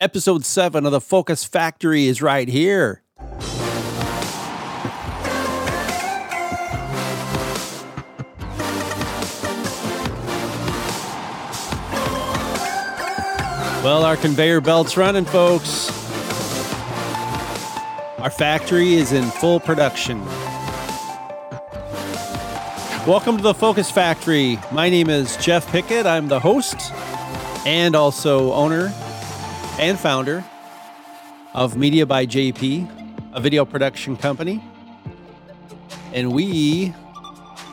Episode 7 of the Focus Factory is right here. Well, our conveyor belt's running, folks. Our factory is in full production. Welcome to the Focus Factory. My name is Jeff Pickett. I'm the host and also owner and founder of Media by JP, a video production company. And we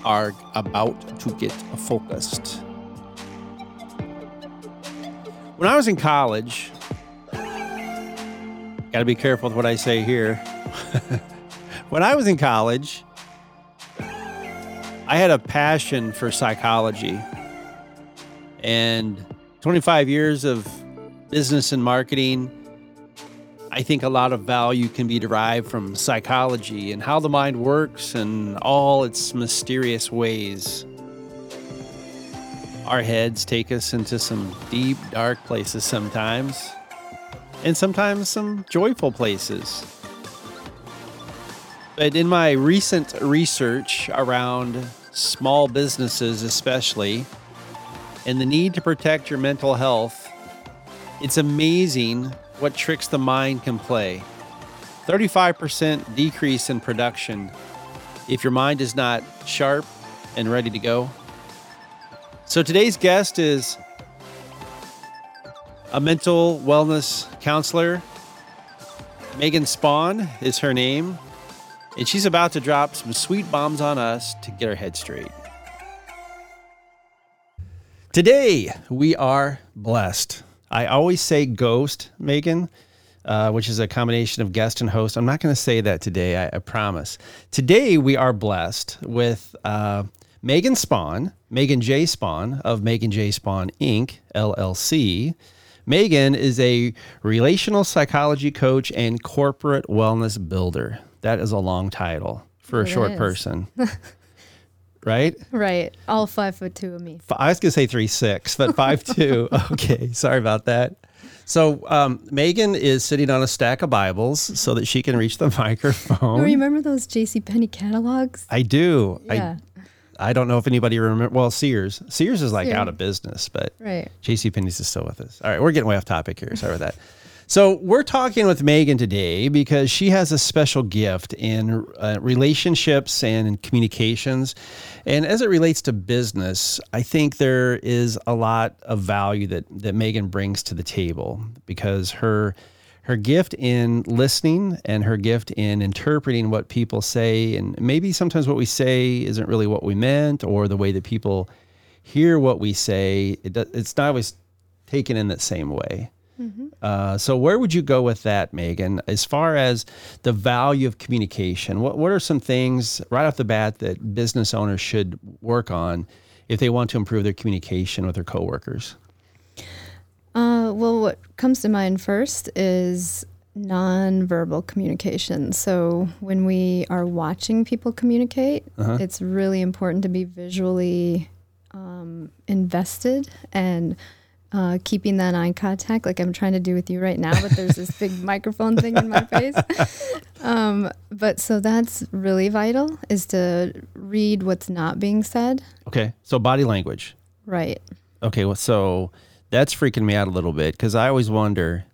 are about to get focused. When I was in college, got to be careful with what I say here. when I was in college, I had a passion for psychology. And 25 years of business and marketing, I think a lot of value can be derived from psychology and how the mind works and all its mysterious ways. Our heads take us into some deep, dark places sometimes, and sometimes some joyful places. But in my recent research around small businesses, especially, and the need to protect your mental health, it's amazing what tricks the mind can play. 35% decrease in production if your mind is not sharp and ready to go. So today's guest is a mental wellness counselor. Megan Spawn is her name, and she's about to drop some sweet bombs on us to get our head straight. Today, we are blessed. I always say ghost, Megan, uh, which is a combination of guest and host. I'm not going to say that today, I, I, promise. Today, we are blessed with uh, Megan Spawn, Megan J. Spawn of Megan J. Spawn Inc., LLC. Megan is a relational psychology coach and corporate wellness builder. That is a long title for a it short is. person. right? Right. All five foot two of me. I was gonna say three six, but five two. okay, sorry about that. So um, Megan is sitting on a stack of Bibles so that she can reach the microphone. remember those J.C. Penney catalogs? I do. Yeah. I, I don't know if anybody remember. Well, Sears. Sears is like Sears. out of business, but right. J.C. Penney's is still with us. All right, we're getting way off topic here. Sorry about that. So, we're talking with Megan today because she has a special gift in uh, relationships and in communications. And as it relates to business, I think there is a lot of value that, that Megan brings to the table because her her gift in listening and her gift in interpreting what people say and maybe sometimes what we say isn't really what we meant or the way that people hear what we say it, it's not always taken in that same way Mm-hmm. Uh, so, where would you go with that, Megan? As far as the value of communication, what what are some things right off the bat that business owners should work on if they want to improve their communication with their coworkers? Uh, well, what comes to mind first is nonverbal communication. So, when we are watching people communicate, uh-huh. it's really important to be visually um, invested and uh, keeping that eye contact, like I'm trying to do with you right now, but there's this big microphone thing in my face. Um, but so that's really vital is to read what's not being said. Okay. So body language. Right. Okay. Well, so that's freaking me out a little bit because I always wonder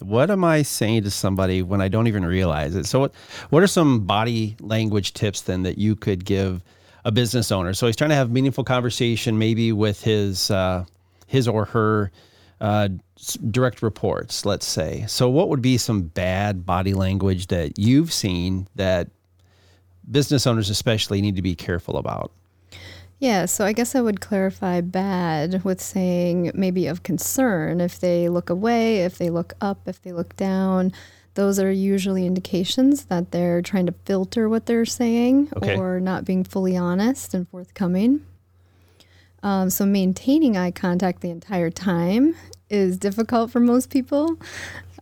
what am I saying to somebody when I don't even realize it? So, what, what are some body language tips then that you could give a business owner? So, he's trying to have meaningful conversation, maybe with his uh, his or her uh, direct reports, let's say. So, what would be some bad body language that you've seen that business owners, especially, need to be careful about? Yeah, so I guess I would clarify bad with saying maybe of concern. If they look away, if they look up, if they look down, those are usually indications that they're trying to filter what they're saying okay. or not being fully honest and forthcoming. Um, so maintaining eye contact the entire time is difficult for most people,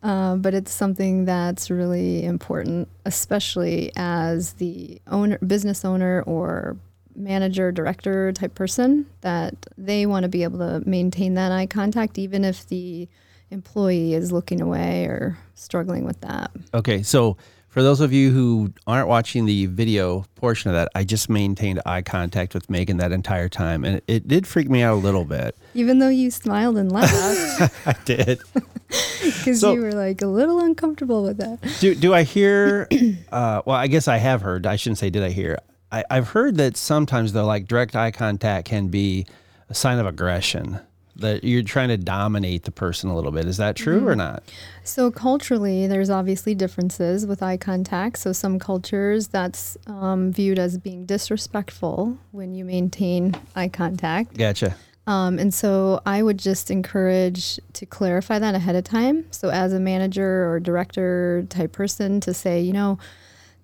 uh, but it's something that's really important, especially as the owner, business owner, or manager, director type person. That they want to be able to maintain that eye contact, even if the employee is looking away or struggling with that. Okay, so for those of you who aren't watching the video portion of that, I just maintained eye contact with Megan that entire time, and it, it did freak me out a little bit. Even though you smiled and laughed I did. because So- you were like a little uncomfortable with that. Do do I hear? Uh, well, I guess I have heard. I shouldn't say did I hear. I, I've heard that sometimes though, like direct eye contact can be a sign of aggression. That you're trying to dominate the person a little bit. Is that true or not? So culturally, there's obviously differences with eye contact. So some cultures that's um, viewed as being disrespectful when you maintain eye contact. Gotcha. Um, and so I would just encourage to clarify that ahead of time. So as a manager or director type person, to say, you know,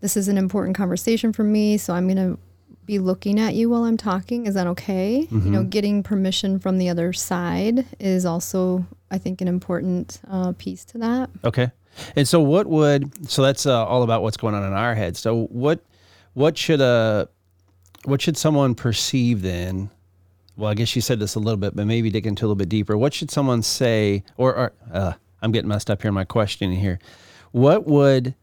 this is an important conversation for me, so I'm going to be looking at you while I'm talking. Is that okay? You know, getting permission from the other side is also, I think, an important uh, piece to that. Okay. And so what would so that's uh, all about what's going on in our head. So what what should a what should someone perceive then? Well, I guess you said this a little bit, but maybe dig into a little bit deeper. What should someone say or, or uh, I'm getting messed up here in my questioning here. What would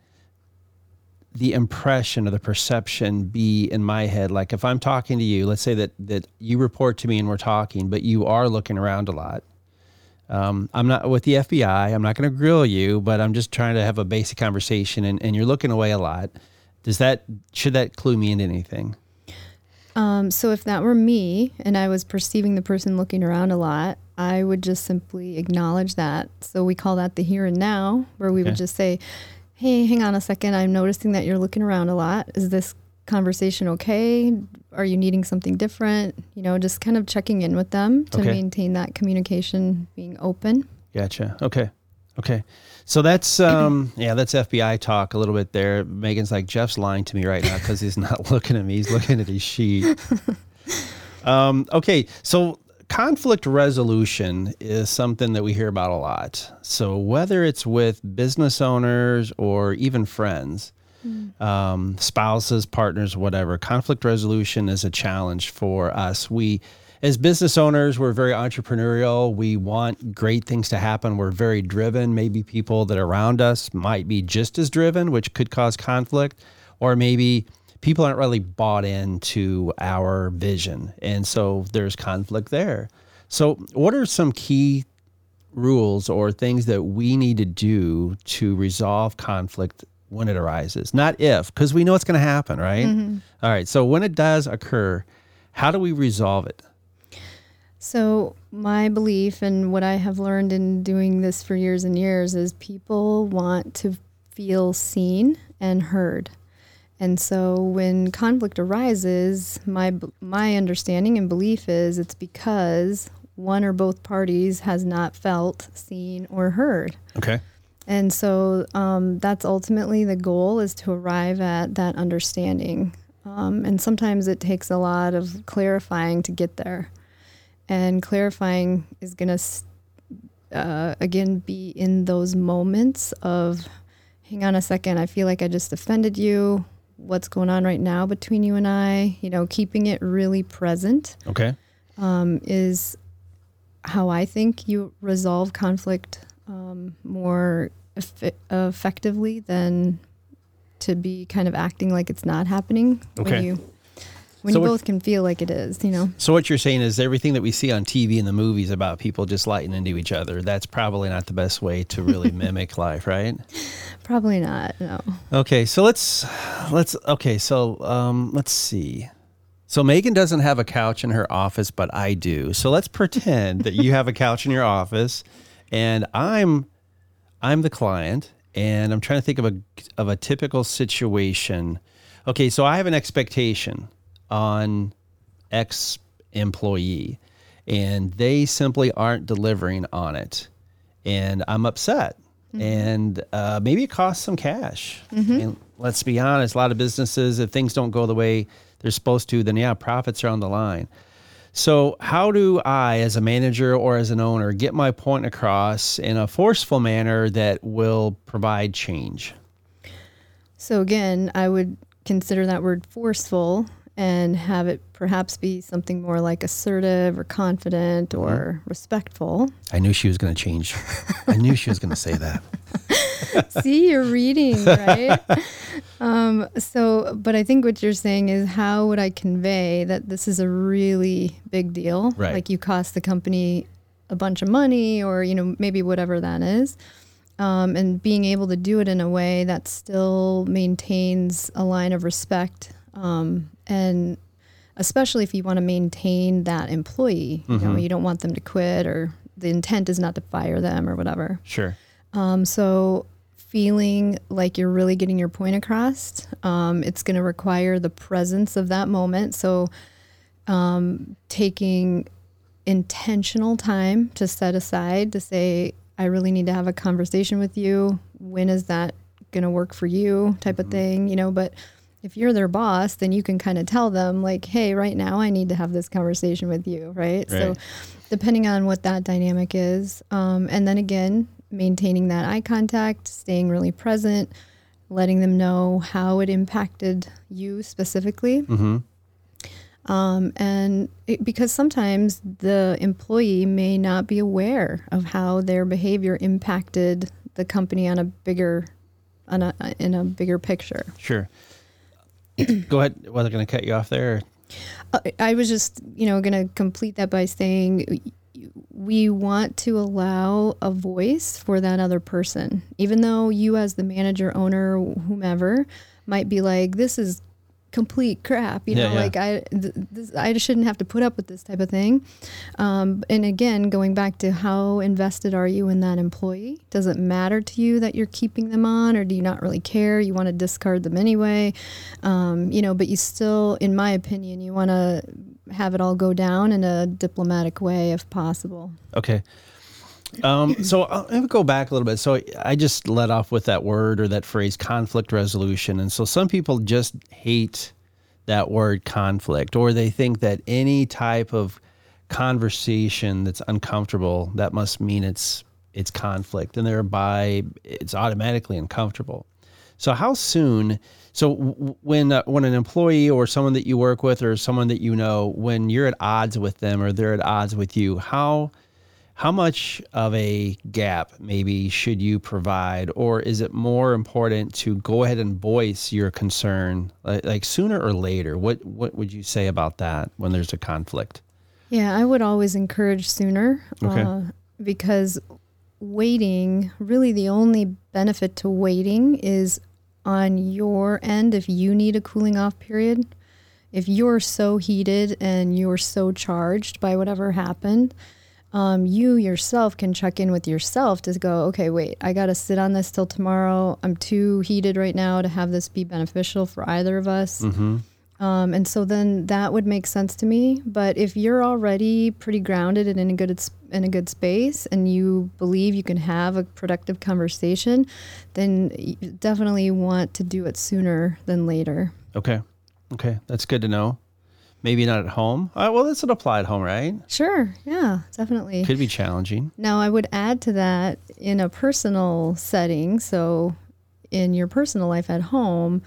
the impression or the perception be in my head like if I'm talking to you, let's say that that you report to me and we're talking, but you are looking around a lot. Um, I'm not with the FBI. I'm not going to grill you, but I'm just trying to have a basic conversation, and, and you're looking away a lot. Does that should that clue me into anything? Um, so if that were me and I was perceiving the person looking around a lot, I would just simply acknowledge that. So we call that the here and now, where we Okay. would just say, "Hey, hang on a second. I'm noticing that you're looking around a lot. Is this conversation okay? Are you needing something different?" You know, just kind of checking in with them to Okay. maintain that communication being open. Gotcha. Okay. Okay. So that's um yeah, that's FBI talk a little bit there. Megan's like Jeff's lying to me right now because he's not looking at me. He's looking at his sheet. um, okay, so conflict resolution is something that we hear about a lot. So whether it's with business owners or even friends, um, spouses, partners, whatever, conflict resolution is a challenge for us. We as business owners, we're very entrepreneurial. We want great things to happen. We're very driven. Maybe people that are around us might be just as driven, which could cause conflict, or maybe people aren't really bought into our vision. And so there's conflict there. So, what are some key rules or things that we need to do to resolve conflict when it arises? Not if, because we know it's going to happen, right? Mm-hmm. All right. So, when it does occur, how do we resolve it? So, my belief and what I have learned in doing this for years and years is people want to feel seen and heard. And so when conflict arises, my my understanding and belief is it's because one or both parties has not felt seen or heard. Okay. And so um, that's ultimately the goal is to arrive at that understanding. Um, and sometimes it takes a lot of clarifying to get there. And clarifying is going to, uh, again, be in those moments of, hang on a second, I feel like I just offended you. What's going on right now between you and I? You know, keeping it really present Okay. um, is how I think you resolve conflict um, more effe- effectively than to be kind of acting like it's not happening Okay. when you when So you what- both can feel like it is. You know, So what you're saying is everything that we see on TV and the movies about people just lighting into each other, that's probably not the best way to really mimic life, right? probably not. No. Okay, so let's let's okay, so um let's see. So Megan doesn't have a couch in her office, but I do. So let's pretend that you have a couch in your office and I'm I'm the client and I'm trying to think of a of a typical situation. Okay, so I have an expectation on ex employee and they simply aren't delivering on it. And i'm upset. And uh, maybe it costs some cash. And let's be honest a lot of businesses if things don't go the way they're supposed to then yeah profits are on the line. So how do i as a manager or as an owner get my point across in a forceful manner that will provide change? So again, I would consider that word forceful and have it perhaps be something more like assertive or confident or respectful. I knew she was going to change. I knew she was going to say that. See, you're reading, right? um, so, but I think what you're saying is how would I convey that this is a really big deal? Right. Like you cost the company a bunch of money or, you know, maybe whatever that is. Um, and being able to do it in a way that still maintains a line of respect. Um, and especially if you want to maintain that employee, you know, you don't want them to quit or the intent is not to fire them or whatever. Sure. Um, so feeling like you're really getting your point across, um, it's going to require the presence of that moment. So um, taking intentional time to set aside to say, I really need to have a conversation with you. When is that going to work for you? Type of thing, you know, but if you're their boss, then you can kind of tell them like, "Hey, right now I need to have this conversation with you," right? So, depending on what that dynamic is, um, and then again, maintaining that eye contact, staying really present, letting them know how it impacted you specifically, Mm-hmm. um, and it, because sometimes the employee may not be aware of how their behavior impacted the company on a bigger, on a in a bigger picture. Sure. Go ahead. Was I going to cut you off there? Uh, I was just, you know, going to complete that by saying we want to allow a voice for that other person, even though you, as the manager, owner, whomever, might be like, "This is complete crap," you Yeah, know, yeah. like I, th- this, I just shouldn't have to put up with this type of thing. Um, and again, going back to how invested are you in that employee? Does it matter to you that you're keeping them on, or do you not really care? You want to discard them anyway, um, you know. But you still, in my opinion, you want to have it all go down in a diplomatic way if possible. Okay. Um, so I'll me go back a little bit. So I just let off with that word or that phrase, conflict resolution. And so some people just hate that word conflict, or they think that any type of conversation that's uncomfortable, that must mean it's it's conflict, and thereby it's automatically uncomfortable. So how soon? So when uh, when an employee or someone that you work with or someone that you know, when you're at odds with them or they're at odds with you, how how much of a gap maybe should you provide, or is it more important to go ahead and voice your concern, like, like sooner or later? What what would you say about that when there's a conflict? Yeah, I would always encourage sooner Okay. uh, because waiting, really the only benefit to waiting is on your end if you need a cooling off period. If you're so heated and you're so charged by whatever happened, um, you yourself can check in with yourself to go, okay, wait, I got to sit on this till tomorrow. I'm too heated right now to have this be beneficial for either of us. Um, and so then that would make sense to me. But if you're already pretty grounded and in a good in a good space, and you believe you can have a productive conversation, then you definitely want to do it sooner than later. Okay, okay, that's good to know. Maybe not at home. Uh, well, this would apply at home, right? Sure, yeah, definitely. Could be challenging. Now, I would add to that in a personal setting. So, in your personal life at home,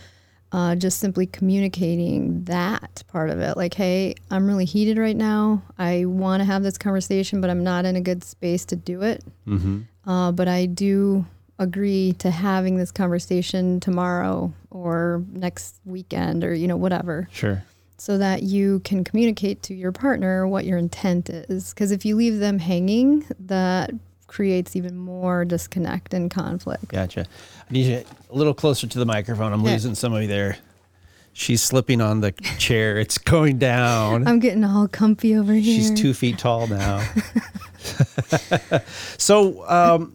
uh, just simply communicating that part of it. Like, hey, I'm really heated right now. I want to have this conversation, but I'm not in a good space to do it. Mm-hmm. Uh, but I do agree to having this conversation tomorrow or next weekend or, you know, whatever Sure. So that you can communicate to your partner what your intent is. Because if you leave them hanging, that creates even more disconnect and conflict. Gotcha. I need you a little closer to the microphone. I'm Yeah. losing some of you there. She's slipping on the chair. It's going down. I'm getting all comfy over here. She's two feet tall now. so, um,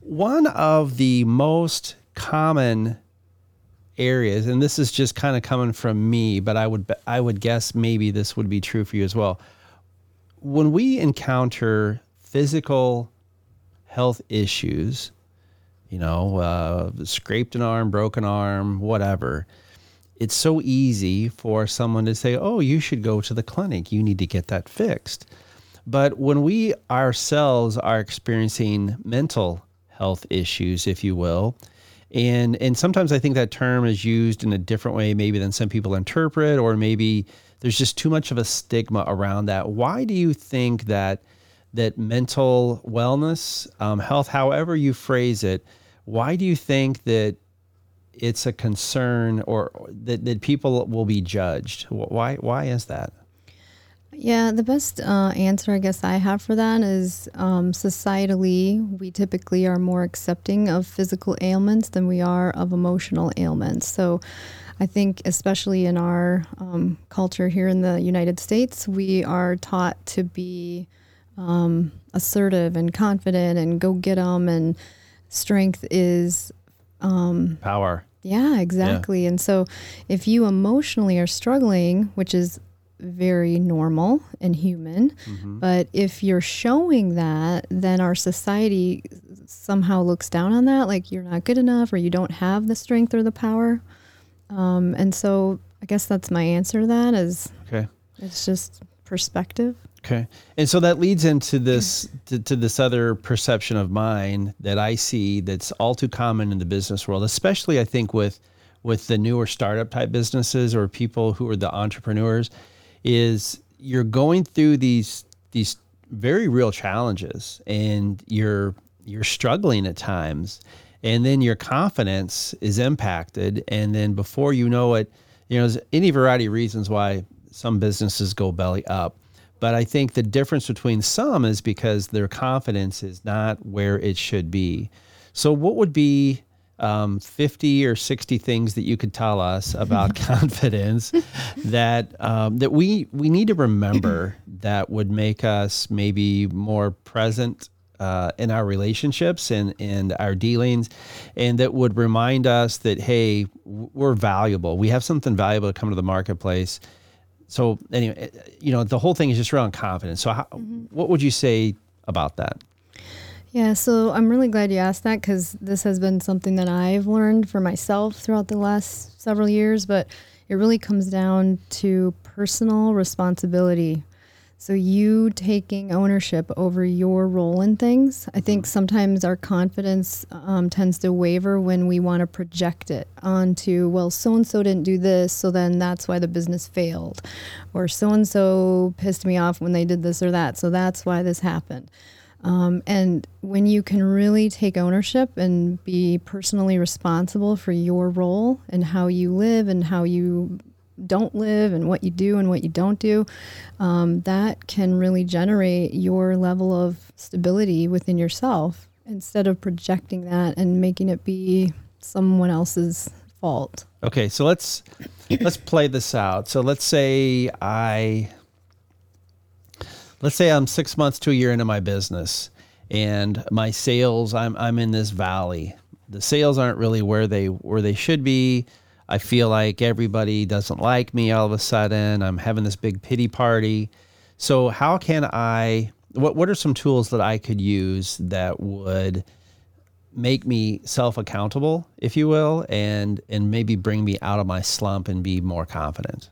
one of the most common areas, and this is just kind of coming from me, but I would I would guess maybe this would be true for you as well. When we encounter physical health issues, you know, uh, scraped an arm, broken arm, whatever, it's so easy for someone to say, oh, you should go to the clinic. You need to get that fixed. But when we ourselves are experiencing mental health issues, if you will, And and sometimes I think that term is used in a different way, maybe than some people interpret, or maybe there's just too much of a stigma around that. Why do you think that that mental wellness, um, health, however you phrase it, why do you think that it's a concern or that, that people will be judged? Why why is that? Yeah, the best uh, answer I guess I have for that is um, societally, we typically are more accepting of physical ailments than we are of emotional ailments. So I think, especially in our um, culture here in the United States, we are taught to be um, assertive and confident and go get them, and strength is um, power. Yeah, exactly. Yeah. And so if you emotionally are struggling, which is very normal and human. Mm-hmm. But if you're showing that, then our society somehow looks down on that, like you're not good enough or you don't have the strength or the power. Um, and so I guess that's my answer to that is okay. It's just perspective. Okay. And so that leads into this to, to, this other perception of mine that I see that's all too common in the business world, especially I think with with the newer startup type businesses or people who are the entrepreneurs is you're going through these these very real challenges and you're you're struggling at times. And then your confidence is impacted. And then before you know it you know there's any variety of reasons why some businesses go belly up. But i think the difference between some is because their confidence is not where it should be. So what would be um, 50 or 60 things that you could tell us about confidence that um, that we we need to remember that would make us maybe more present uh, in our relationships and, and our dealings, and that would remind us that hey, we're valuable. We have something valuable to come to the marketplace. So anyway, you know, the whole thing is just around confidence. So, how, mm-hmm. what would you say about that? Yeah, so I'm really glad you asked that because this has been something that I've learned for myself throughout the last several years, but it really comes down to personal responsibility. So, you taking ownership over your role in things. I think mm-hmm. sometimes our confidence um, tends to waver when we want to project it onto, well, so and so didn't do this, so then that's why the business failed. Or so and so pissed me off when they did this or that, so that's why this happened. Um, and when you can really take ownership and be personally responsible for your role and how you live and how you don't live and what you do and what you don't do, um, that can really generate your level of stability within yourself instead of projecting that and making it be someone else's fault. Okay, so let's let's play this out. So let's say I let's say I'm six months to a year into my business and my sales, I'm, I'm in this valley. The sales aren't really where they, where they should be. I feel like everybody doesn't like me all of a sudden. I'm having this big pity party. So how can I, what, what are some tools that I could use that would make me self accountable, if you will, and, and maybe bring me out of my slump and be more confident?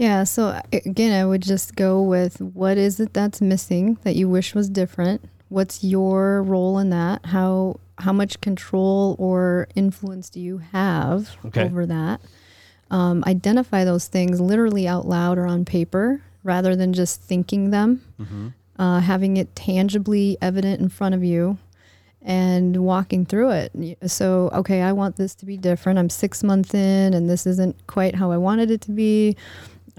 Yeah. So again, I would just go with what is it that's missing that you wish was different? What's your role in that? How how much control or influence do you have okay. over that? Um, identify those things literally out loud or on paper rather than just thinking them. Mm-hmm. Uh, having it tangibly evident in front of you and walking through it. So, okay, I want this to be different. I'm six months in, and this isn't quite how I wanted it to be.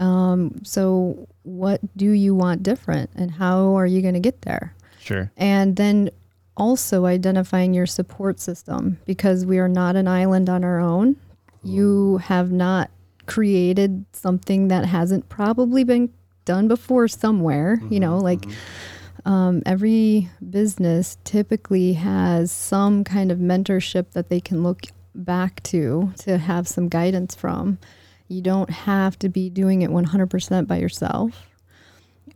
Um, so, what do you want different, and how are you going to get there? Sure. And then also identifying your support system because we are not an island on our own. You have not created something that hasn't probably been done before somewhere. Mm-hmm, you know, like. Mm-hmm. Um, every business typically has some kind of mentorship that they can look back to to have some guidance from. You don't have to be doing it 100% by yourself.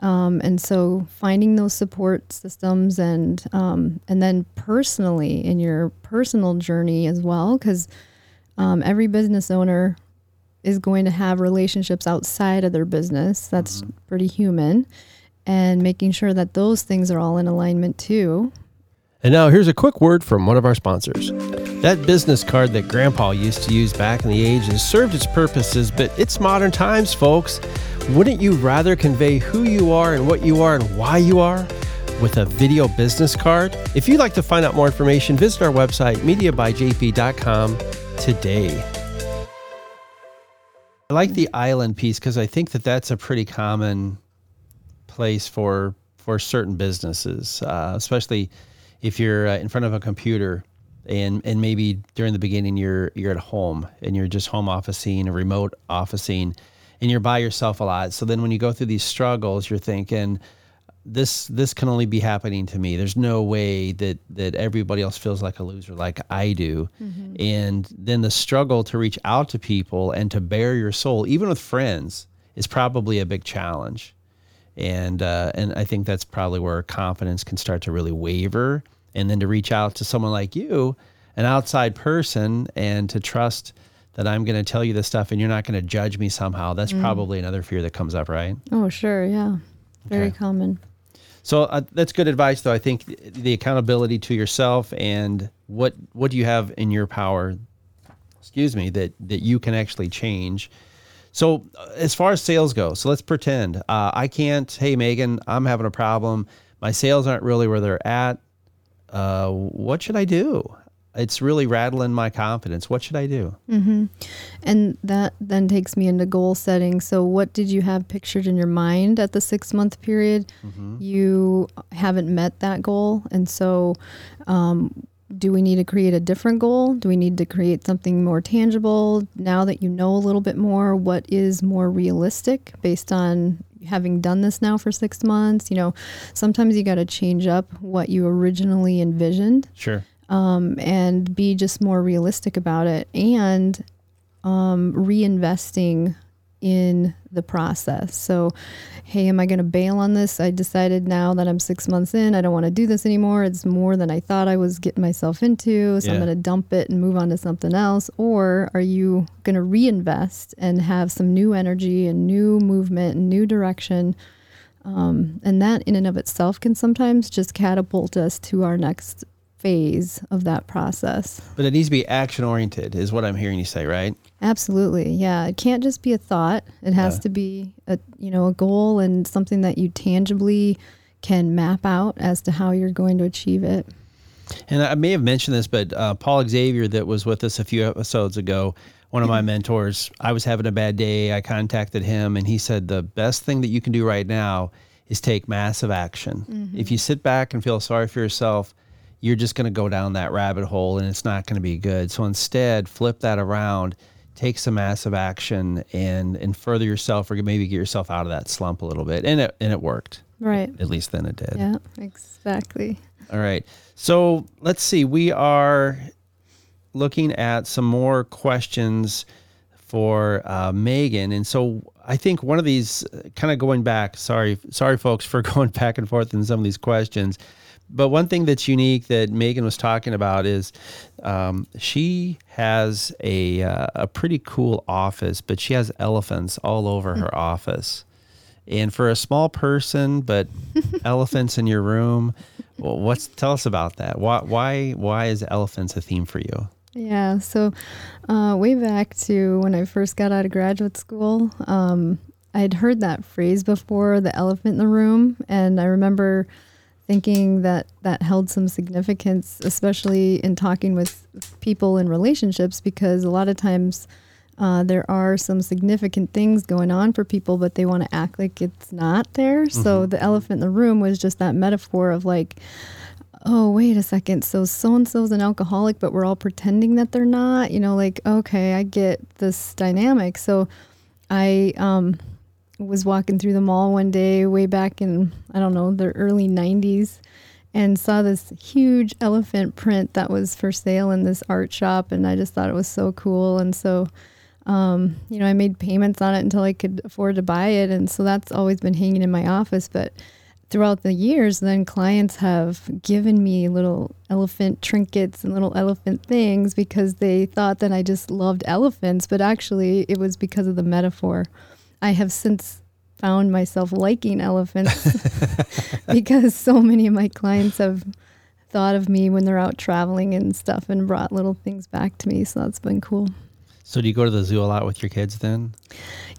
Um, and so finding those support systems and um, and then personally in your personal journey as well, because um, every business owner is going to have relationships outside of their business. That's mm-hmm. pretty human, and making sure that those things are all in alignment too. And now here's a quick word from one of our sponsors. That business card that Grandpa used to use back in the age has served its purposes, but it's modern times, folks. Wouldn't you rather convey who you are and what you are and why you are with a video business card? If you'd like to find out more information, visit our website, mediabyjp.com today. I like the island piece because I think that that's a pretty common place for for certain businesses, uh, especially if you're uh, in front of a computer and and maybe during the beginning you're you're at home and you're just home officing or remote officing and you're by yourself a lot. So then when you go through these struggles, you're thinking this this can only be happening to me. There's no way that that everybody else feels like a loser like I do. Mm-hmm. And then the struggle to reach out to people and to bare your soul, even with friends, is probably a big challenge. And uh, and I think that's probably where confidence can start to really waver. And then to reach out to someone like you, an outside person, and to trust that I'm going to tell you this stuff and you're not going to judge me somehow. That's mm. probably another fear that comes up, right? Oh, sure, yeah, very okay. common. So uh, that's good advice, though. I think the accountability to yourself and what what do you have in your power, excuse me, that that you can actually change. So uh, as far as sales go, so let's pretend uh, I can't. Hey, Megan, I'm having a problem. My sales aren't really where they're at. Uh, what should I do? it's really rattling my confidence. What should I do? Mm-hmm. And that then takes me into goal setting. So, what did you have pictured in your mind at the six month period? Mm-hmm. You haven't met that goal. And so, um, do we need to create a different goal? Do we need to create something more tangible? Now that you know a little bit more, what is more realistic based on having done this now for six months? You know, sometimes you got to change up what you originally envisioned. Sure um, and be just more realistic about it and um, reinvesting in the process. So, hey, am I going to bail on this? I decided now that I'm six months in, I don't want to do this anymore. It's more than I thought I was getting myself into. So, yeah. I'm going to dump it and move on to something else. Or are you going to reinvest and have some new energy and new movement and new direction? Um, and that, in and of itself, can sometimes just catapult us to our next phase of that process. But it needs to be action oriented, is what I'm hearing you say, right? Absolutely. Yeah. It can't just be a thought. It has yeah. to be a you know, a goal and something that you tangibly can map out as to how you're going to achieve it. And I may have mentioned this, but uh, Paul Xavier, that was with us a few episodes ago, one of my mentors, I was having a bad day. I contacted him, and he said, The best thing that you can do right now is take massive action. Mm-hmm. If you sit back and feel sorry for yourself, you're just going to go down that rabbit hole and it's not going to be good. So instead, flip that around, take some massive action and and further yourself or maybe get yourself out of that slump a little bit. And it and it worked. Right. At least then it did. Yeah, exactly. All right. So, let's see. We are looking at some more questions for uh, Megan. And so I think one of these kind of going back, sorry, sorry folks for going back and forth in some of these questions but one thing that's unique that Megan was talking about is um, she has a uh, a pretty cool office, but she has elephants all over her office. And for a small person, but elephants in your room, well, what's tell us about that? Why why why is elephants a theme for you? Yeah, so uh, way back to when I first got out of graduate school, um, I'd heard that phrase before, the elephant in the room, and I remember thinking that that held some significance, especially in talking with people in relationships, because a lot of times uh, there are some significant things going on for people, but they want to act like it's not there. Mm-hmm. So the elephant in the room was just that metaphor of like, oh, wait a second. So so and so's an alcoholic, but we're all pretending that they're not. You know, like, okay, I get this dynamic. So I, um, was walking through the mall one day way back in I don't know the early 90s and saw this huge elephant print that was for sale in this art shop. And I just thought it was so cool. And so um, you know I made payments on it until I could afford to buy it. And so that's always been hanging in my office. But throughout the years then clients have given me little elephant trinkets and little elephant things because they thought that I just loved elephants. But actually it was because of the metaphor I have since found myself liking elephants because so many of my clients have thought of me when they're out traveling and stuff and brought little things back to me. So that's been cool. So do you go to the zoo a lot with your kids then?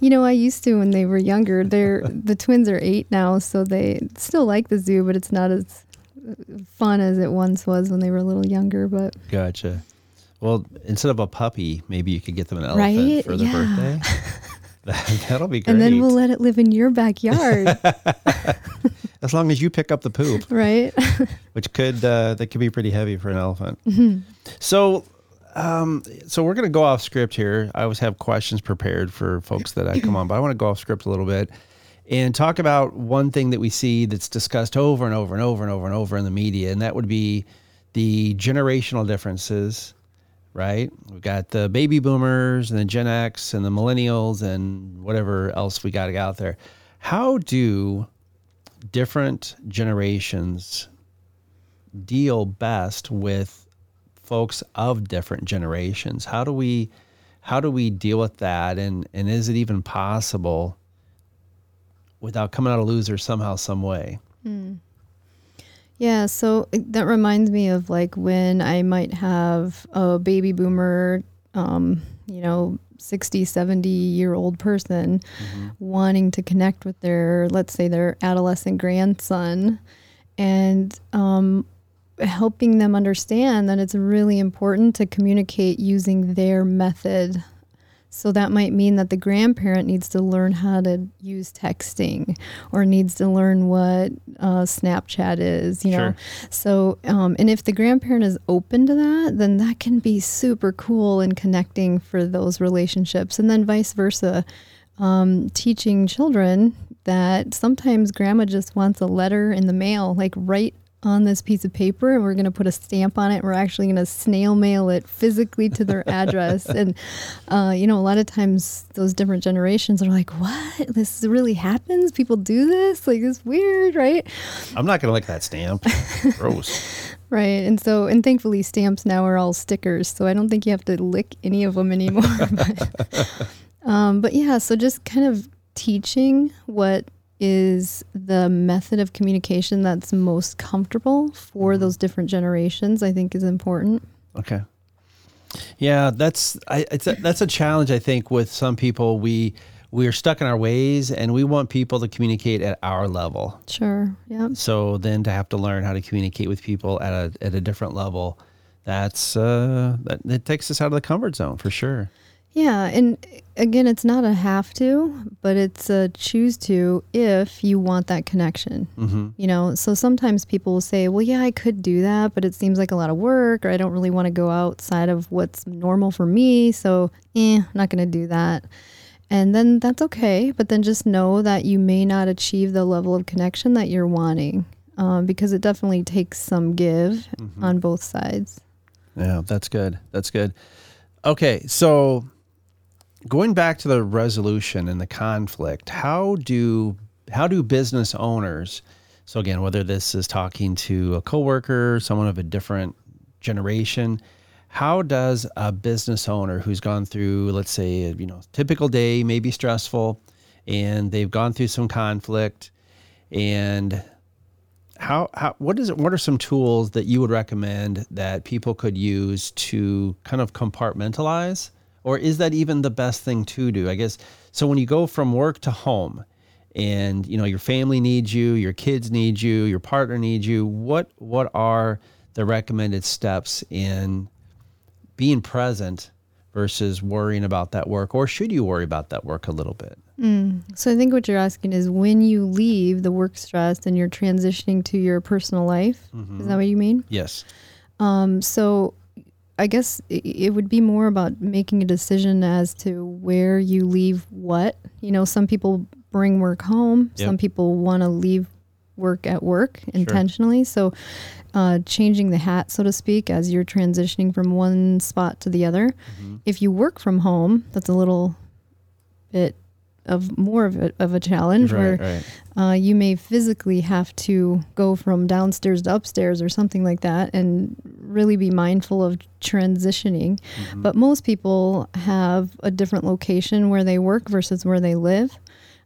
You know, I used to when they were younger. They're the twins are eight now, so they still like the zoo, but it's not as fun as it once was when they were a little younger. But Gotcha. Well, instead of a puppy, maybe you could get them an elephant Right? for their Yeah. birthday. That- That'll be great. and then we'll let it live in your backyard, as long as you pick up the poop, right? which could uh, that could be pretty heavy for an elephant. Mm-hmm. So, um, so we're going to go off script here. I always have questions prepared for folks that I come on, but I want to go off script a little bit and talk about one thing that we see that's discussed over and over and over and over and over in the media, and that would be the generational differences. Right, we've got the baby boomers and the Gen X and the millennials and whatever else we got out there. How do different generations deal best with folks of different generations? How do we how do we deal with that? And and is it even possible without coming out a loser somehow some way hmm. Yeah, so that reminds me of like when I might have a baby boomer, um, you know, 60, 70 year old person wanting to connect with their, let's say, their adolescent grandson and um, helping them understand that it's really important to communicate using their method. So that might mean that the grandparent needs to learn how to use texting or needs to learn what uh, Snapchat is, you know. Sure. So, um, and if the grandparent is open to that, then that can be super cool and connecting for those relationships. And then vice versa, um, teaching children that sometimes grandma just wants a letter in the mail, like right on this piece of paper, and we're going to put a stamp on it. We're actually going to snail mail it physically to their address. and, uh, you know, a lot of times those different generations are like, what? This really happens? People do this? Like, it's weird, right? i'm not going to lick that stamp gross Right. And so, and thankfully, stamps now are all stickers. So I don't think you have to lick any of them anymore. but, um, but yeah, so just kind of teaching what is the method of communication that's most comfortable for those different generations, I think is important. okay yeah that's i it's a, that's a challenge i think with some people we we are stuck in our ways and we want people to communicate at our level Sure. Yeah. So then to have to learn how to communicate with people at a at a different level, that's uh that it takes us out of the comfort zone for sure. Yeah, and again, it's not a have to, but it's a choose to if you want that connection. Mm-hmm. You know, so sometimes people will say, "Well, yeah, I could do that, but it seems like a lot of work, or I don't really want to go outside of what's normal for me, so eh, I'm not going to do that." And then that's okay, but then just know that you may not achieve the level of connection that you're wanting, um, because it definitely takes some give on both sides. Yeah, that's good. That's good. Okay, so going back to the resolution and the conflict, how do how do business owners so again, whether this is talking to a coworker, someone of a different generation, how does a business owner who's gone through, let's say, a, you know, typical day, maybe stressful, and they've gone through some conflict, and how, how what is it what are some tools that you would recommend that people could use to kind of compartmentalize or is that even the best thing to do? I guess so when you go from work to home and you know your family needs you your kids need you your partner needs you what what are the recommended steps in being present versus worrying about that work? Or should you worry about that work a little bit? So I think what you're asking is when you leave the work stress and you're transitioning to your personal life. Is that what you mean? yes. Um, so I guess it would be more about making a decision as to where you leave what. You know, some people bring work home. Yep. Some people want to leave work at work intentionally. So uh, changing the hat, so to speak, as you're transitioning from one spot to the other. If you work from home, that's a little bit of more of a, of a challenge where right right uh, you may physically have to go from downstairs to upstairs or something like that and really be mindful of transitioning. But most people have a different location where they work versus where they live.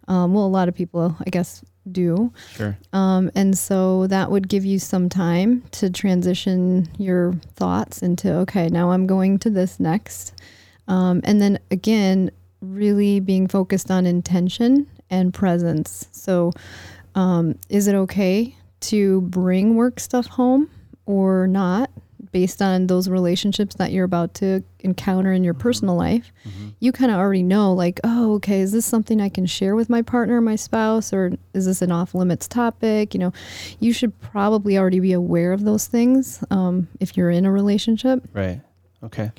Um, well, a lot of people, I guess, do. Sure. Um, and so that would give you some time to transition your thoughts into, okay, now I'm going to this next. Um, and then again, really being focused on intention and presence. So, um, is it okay to bring work stuff home or not? based on those relationships that you're about to encounter in your Mm-hmm. personal life, you kind of already know, like, oh, okay, is this something I can share with my partner, my spouse, or is this an off limits topic? You know, you should probably already be aware of those things um, if you're in a relationship. Right. Okay.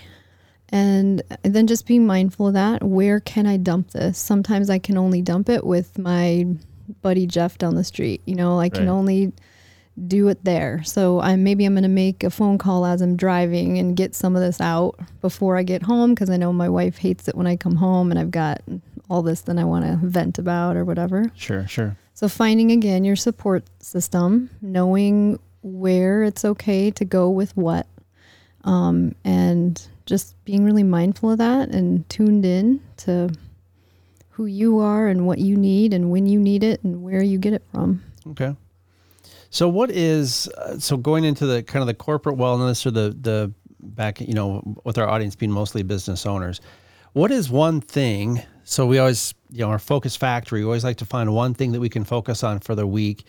And then just being mindful of that. Where can I dump this? Sometimes I can only dump it with my buddy Jeff down the street. You know, I can Right. only do it there. So I maybe I'm going to make a phone call as I'm driving and get some of this out before I get home because I know my wife hates it when I come home and I've got all this that I want to vent about or whatever. Sure. Sure. So finding again your support system, knowing where it's okay to go with what, um, and just being really mindful of that and tuned in to who you are and what you need and when you need it and where you get it from. Okay. So what is uh, so going into the kind of the corporate wellness or the the back you know with our audience being mostly business owners, what is one thing? So we always you know our focus factory. We always like to find one thing that we can focus on for the week,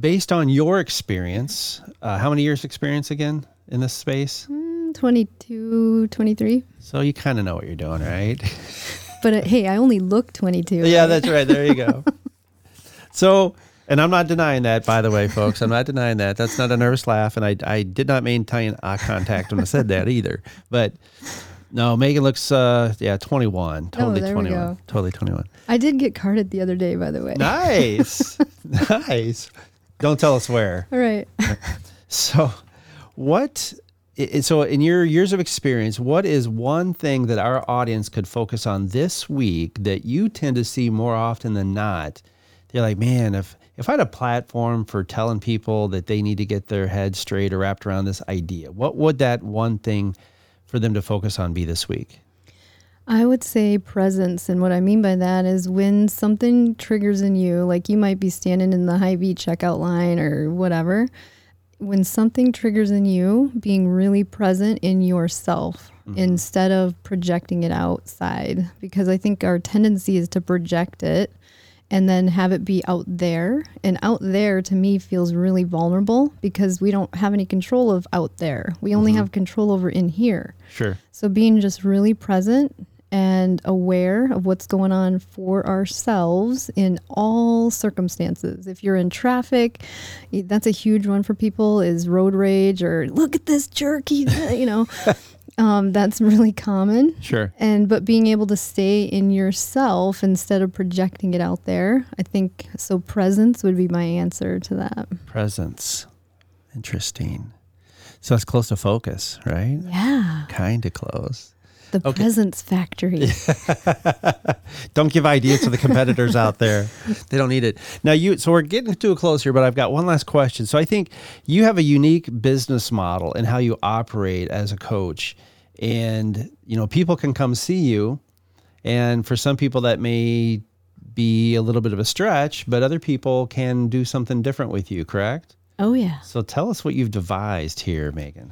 based on your experience. Uh, how many years experience again in this space? Mm, 22, 23. So you kind of know what you're doing, right? But uh, hey, I only look 22. Yeah, right? that's right. There you go. so, and I'm not denying that, by the way, folks. I'm not denying that. That's not a nervous laugh, and I, I did not maintain eye contact when I said that either. But no, Megan looks, uh, yeah, 21, totally Oh, 21, totally 21. I did get carded the other day, by the way. Nice, nice. Don't tell us where. All right. So, what? I- i- So, in your years of experience, what is one thing that our audience could focus on this week that you tend to see more often than not? They're like, man, if if I had a platform for telling people that they need to get their head straight or wrapped around this idea, what would that one thing for them to focus on be this week? I would say presence. And what I mean by that is when something triggers in you, like you might be standing in the Hy-Vee checkout line or whatever, when something triggers in you, being really present in yourself mm-hmm. instead of projecting it outside. Because I think our tendency is to project it and then have it be out there. And out there to me feels really vulnerable because we don't have any control of out there. We only mm-hmm. have control over in here. Sure. So being just really present and aware of what's going on for ourselves in all circumstances. If you're in traffic, that's a huge one for people is road rage or look at this jerky, you know. um, that's really common. Sure. And but being able to stay in yourself instead of projecting it out there, I think so presence would be my answer to that. Presence. Interesting. So it's close to focus, right? Yeah. Kind of close. The Okay. presence factory. Don't give ideas to the competitors out there. They don't need it. Now you so we're getting to a close here, but I've got one last question. So I think you have a unique business model in how you operate as a coach. And you know, people can come see you and for some people that may be a little bit of a stretch, but other people can do something different with you, correct? oh yeah. So tell us what you've devised here, Megan.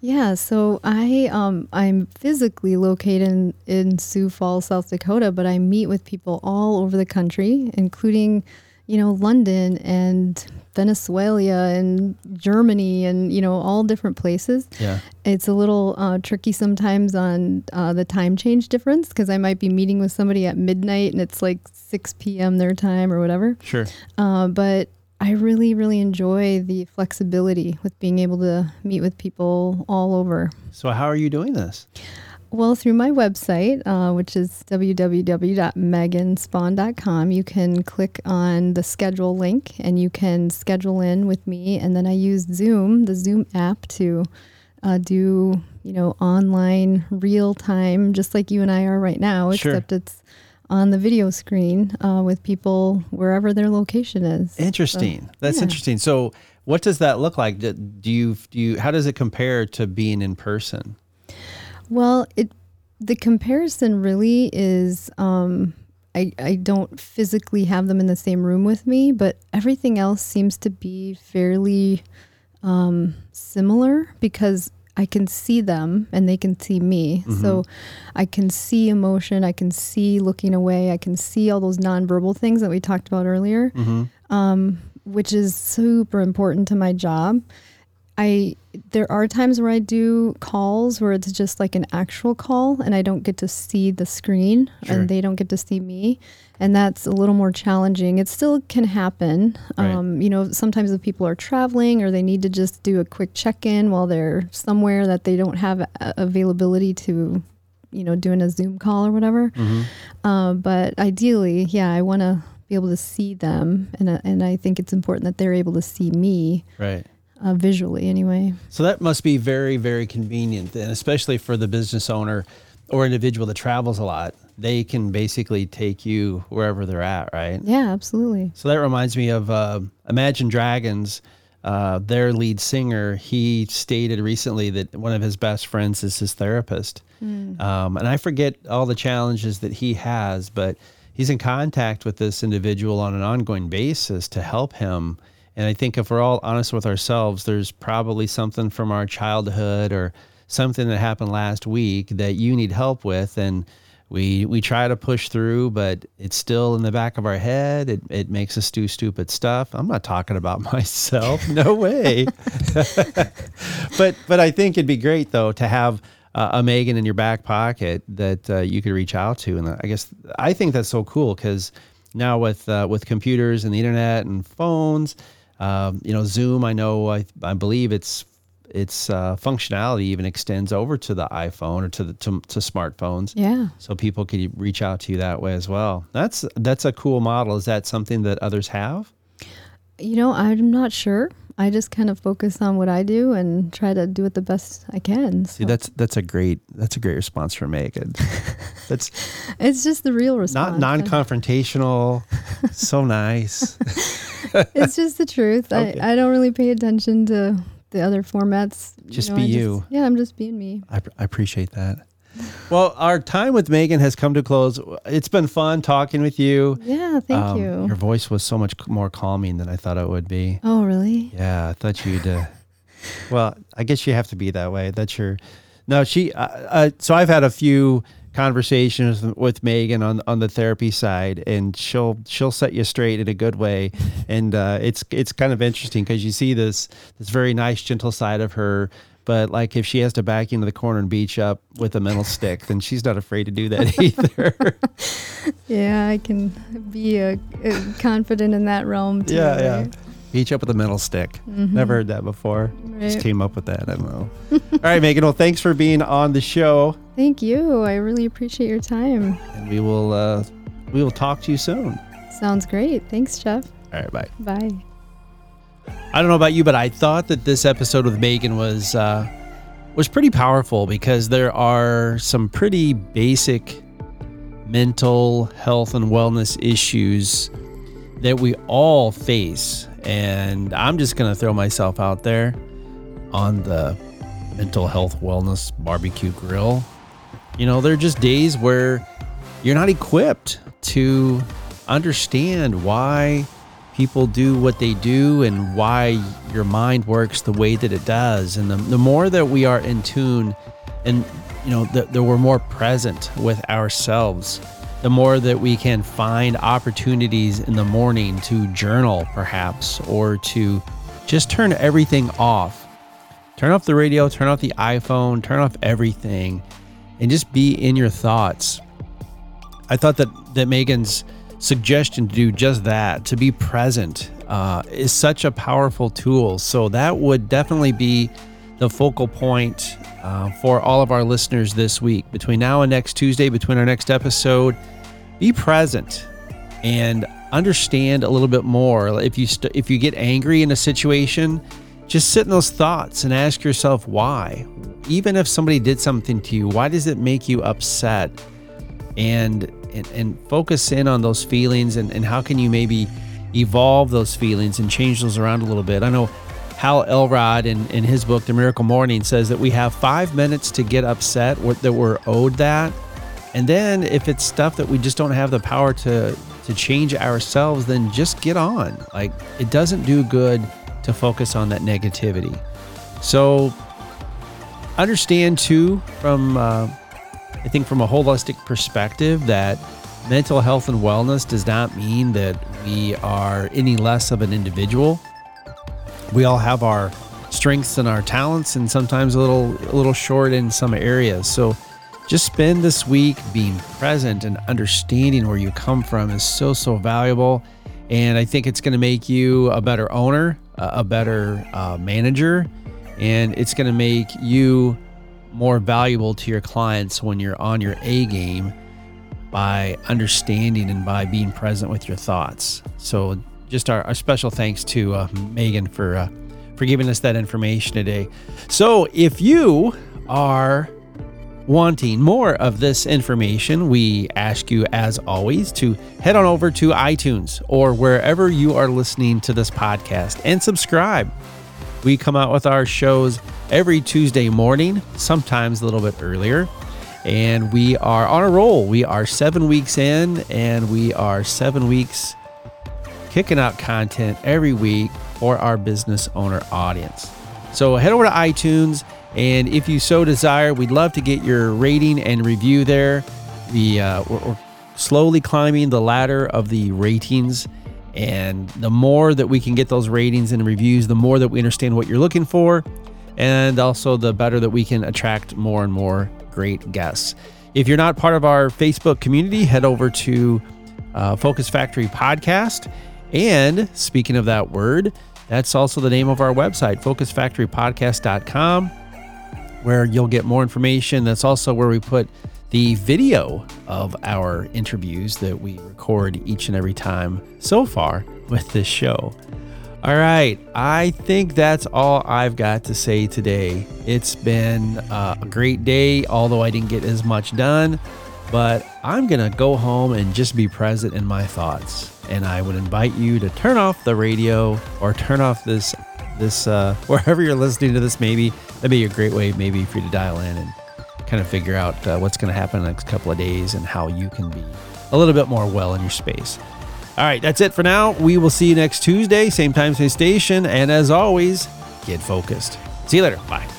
Yeah, so I um I'm physically located in, in Sioux Falls, South Dakota, but I meet with people all over the country, including, you know, London and Venezuela and Germany and you know all different places. Yeah. It's a little uh, tricky sometimes on uh, the time change difference because I might be meeting with somebody at midnight and it's like 6 p.m. their time or whatever. Sure. Uh, but I really, really enjoy the flexibility with being able to meet with people all over. So how are you doing this? Well, through my website, uh, which is www.meganspawn.com, you can click on the schedule link and you can schedule in with me. And then I use Zoom, the Zoom app, to uh, do you know online real time, just like you and I are right now, Sure. except it's on the video screen uh, with people wherever their location is. Interesting. That's yeah. interesting. So, what does that look like? Do do you do you how does it compare to being in person? Well, it the comparison really is um, I, I don't physically have them in the same room with me, but everything else seems to be fairly um, similar because I can see them and they can see me. Mm-hmm. So I can see emotion, I can see looking away, I can see all those nonverbal things that we talked about earlier, Mm-hmm. um, which is super important to my job. I there are times where I do calls where it's just like an actual call and I don't get to see the screen Sure. and they don't get to see me and that's a little more challenging. It still can happen. Right. Um, you know, sometimes if people are traveling or they need to just do a quick check-in while they're somewhere that they don't have a- availability to, you know, doing a Zoom call or whatever. Mm-hmm. Uh, but ideally, yeah, I want to be able to see them, and uh, and I think it's important that they're able to see me Right. Uh, visually anyway. So that must be very, very convenient, and especially for the business owner or individual that travels a lot. They can basically take you wherever they're at, right? Yeah, absolutely. So that reminds me of uh, Imagine Dragons. Uh, their lead singer, he stated recently that one of his best friends is his therapist. Um, and I forget all the challenges that he has, but he's in contact with this individual on an ongoing basis to help him. And I think if we're all honest with ourselves, there's probably something from our childhood or something that happened last week that you need help with. And we we try to push through, but it's still in the back of our head. It, it makes us do stupid stuff. I'm not talking about myself. No way. but but I think it'd be great though to have uh, a Megan in your back pocket that uh, you could reach out to, and I guess I think that's so cool because now with uh, with computers and the internet and phones, um, you know, Zoom. I know I I believe it's its uh, functionality even extends over to the iPhone or to the to, to smartphones Yeah. so people could reach out to you that way as well. That's that's a cool model. Is that something that others have? You know, I'm not sure. I just kind of focus on what I do and try to do it the best I can. See, that's that's a great that's a great response from Megan. That's it's just the real response. not non-confrontational. so nice. it's just the truth. Okay. I, I don't really pay attention to the other formats. Just know, be I you. yeah, I'm just being me. I, I appreciate that. Well, our time with Megan has come to close. It's been fun talking with you. Yeah, thank Um, you. Your voice was so much more calming than I thought it would be. Oh, really? Yeah, I thought you'd. Uh, well, I guess you have to be that way. That's your. No, she. Uh, uh, so I've had a few conversations with Megan on on the therapy side, and she'll she'll set you straight in a good way, and uh, it's it's kind of interesting because you see this this very nice, gentle side of her. But like if she has to back into the corner and beat you up with a metal stick, then she's not afraid to do that either. Yeah, I can be uh uh confident in that realm too. yeah, yeah. right? Beat you up with a metal stick. Mhm. Never heard that before. Just Right. came up with that. I don't know. All right, Megan. Well, thanks for being on the show, Thank you. I really appreciate your time. and we will uh, we will talk to you soon. Sounds great. Thanks, Jeff. All right, bye. Bye. I don't know about you, but I thought that this episode with Megan was uh, was pretty powerful because there are some pretty basic mental health and wellness issues that we all face, and I'm just gonna throw myself out there on the mental health wellness barbecue grill. You know, there are just days where you're not equipped to understand why people do what they do and why your mind works the way that it does. And the, the more that we are in tune and, you know, that, we're more present with ourselves, the more that we can find opportunities in the morning to journal, perhaps, or to just turn everything off. Turn off the radio, turn off the iPhone, turn off everything, and just be in your thoughts. I thought that that Megan's suggestion to do just that, to be present, uh, is such a powerful tool. So that would definitely be the focal point uh, for all of our listeners this week. Between now and next Tuesday, between our next episode, be present and understand a little bit more. If you st- if you get angry in a situation, just sit in those thoughts and ask yourself why. Even if somebody did something to you, why does it make you upset? And and, and focus in on those feelings and, and how can you maybe evolve those feelings and change those around a little bit. I know Hal Elrod in, in his book, The Miracle Morning, says that we have five minutes to get upset, that we're owed that. and then if it's stuff that we just don't have the power to to change ourselves, then just get on. Like it doesn't do good to focus on that negativity. So understand too from uh, I think from a holistic perspective that mental health and wellness does not mean that we are any less of an individual. We all have our strengths and our talents and sometimes a little a little short in some areas. So just spend this week being present and understanding where you come from is so so valuable and I think it's going to make you a better owner, a better uh, manager, and it's going to make you more valuable to your clients when you're on your A game by understanding and by being present with your thoughts. So, just our, our special thanks to uh, Megan for uh, for giving us that information today. So, if you are wanting more of this information, we ask you, as always, to head on over to iTunes or wherever you are listening to this podcast and subscribe. We come out with our shows every Tuesday morning, sometimes a little bit earlier. And we are on a roll. We are seven weeks in, and we are seven weeks kicking out content every week for our business owner audience. So head over to iTunes, and if you so desire, we'd love to get your rating and review there. We, uh, we're, we're slowly climbing the ladder of the ratings. And the more that we can get those ratings and reviews, the more that we understand what you're looking for. And also, the better that we can attract more and more great guests. If you're not part of our Facebook community, head over to uh, Focus Factory Podcast. And speaking of that word, that's also the name of our website, focusfactorypodcast.com, where you'll get more information. That's also where we put the video of our interviews that we record each and every time so far with this show. All right, I think that's all I've got to say today. It's been uh, a great day, although I didn't get as much done, but I'm going to go home and just be present in my thoughts. And I would invite you to turn off the radio or turn off this this uh, wherever you're listening to this maybe that'd be a great way maybe for you to dial in and kind of figure out uh, what's going to happen in the next couple of days and how you can be a little bit more well in your space. All right, that's it for now. We will see you next Tuesday, same time, same station. And as always, get focused. See you later. Bye.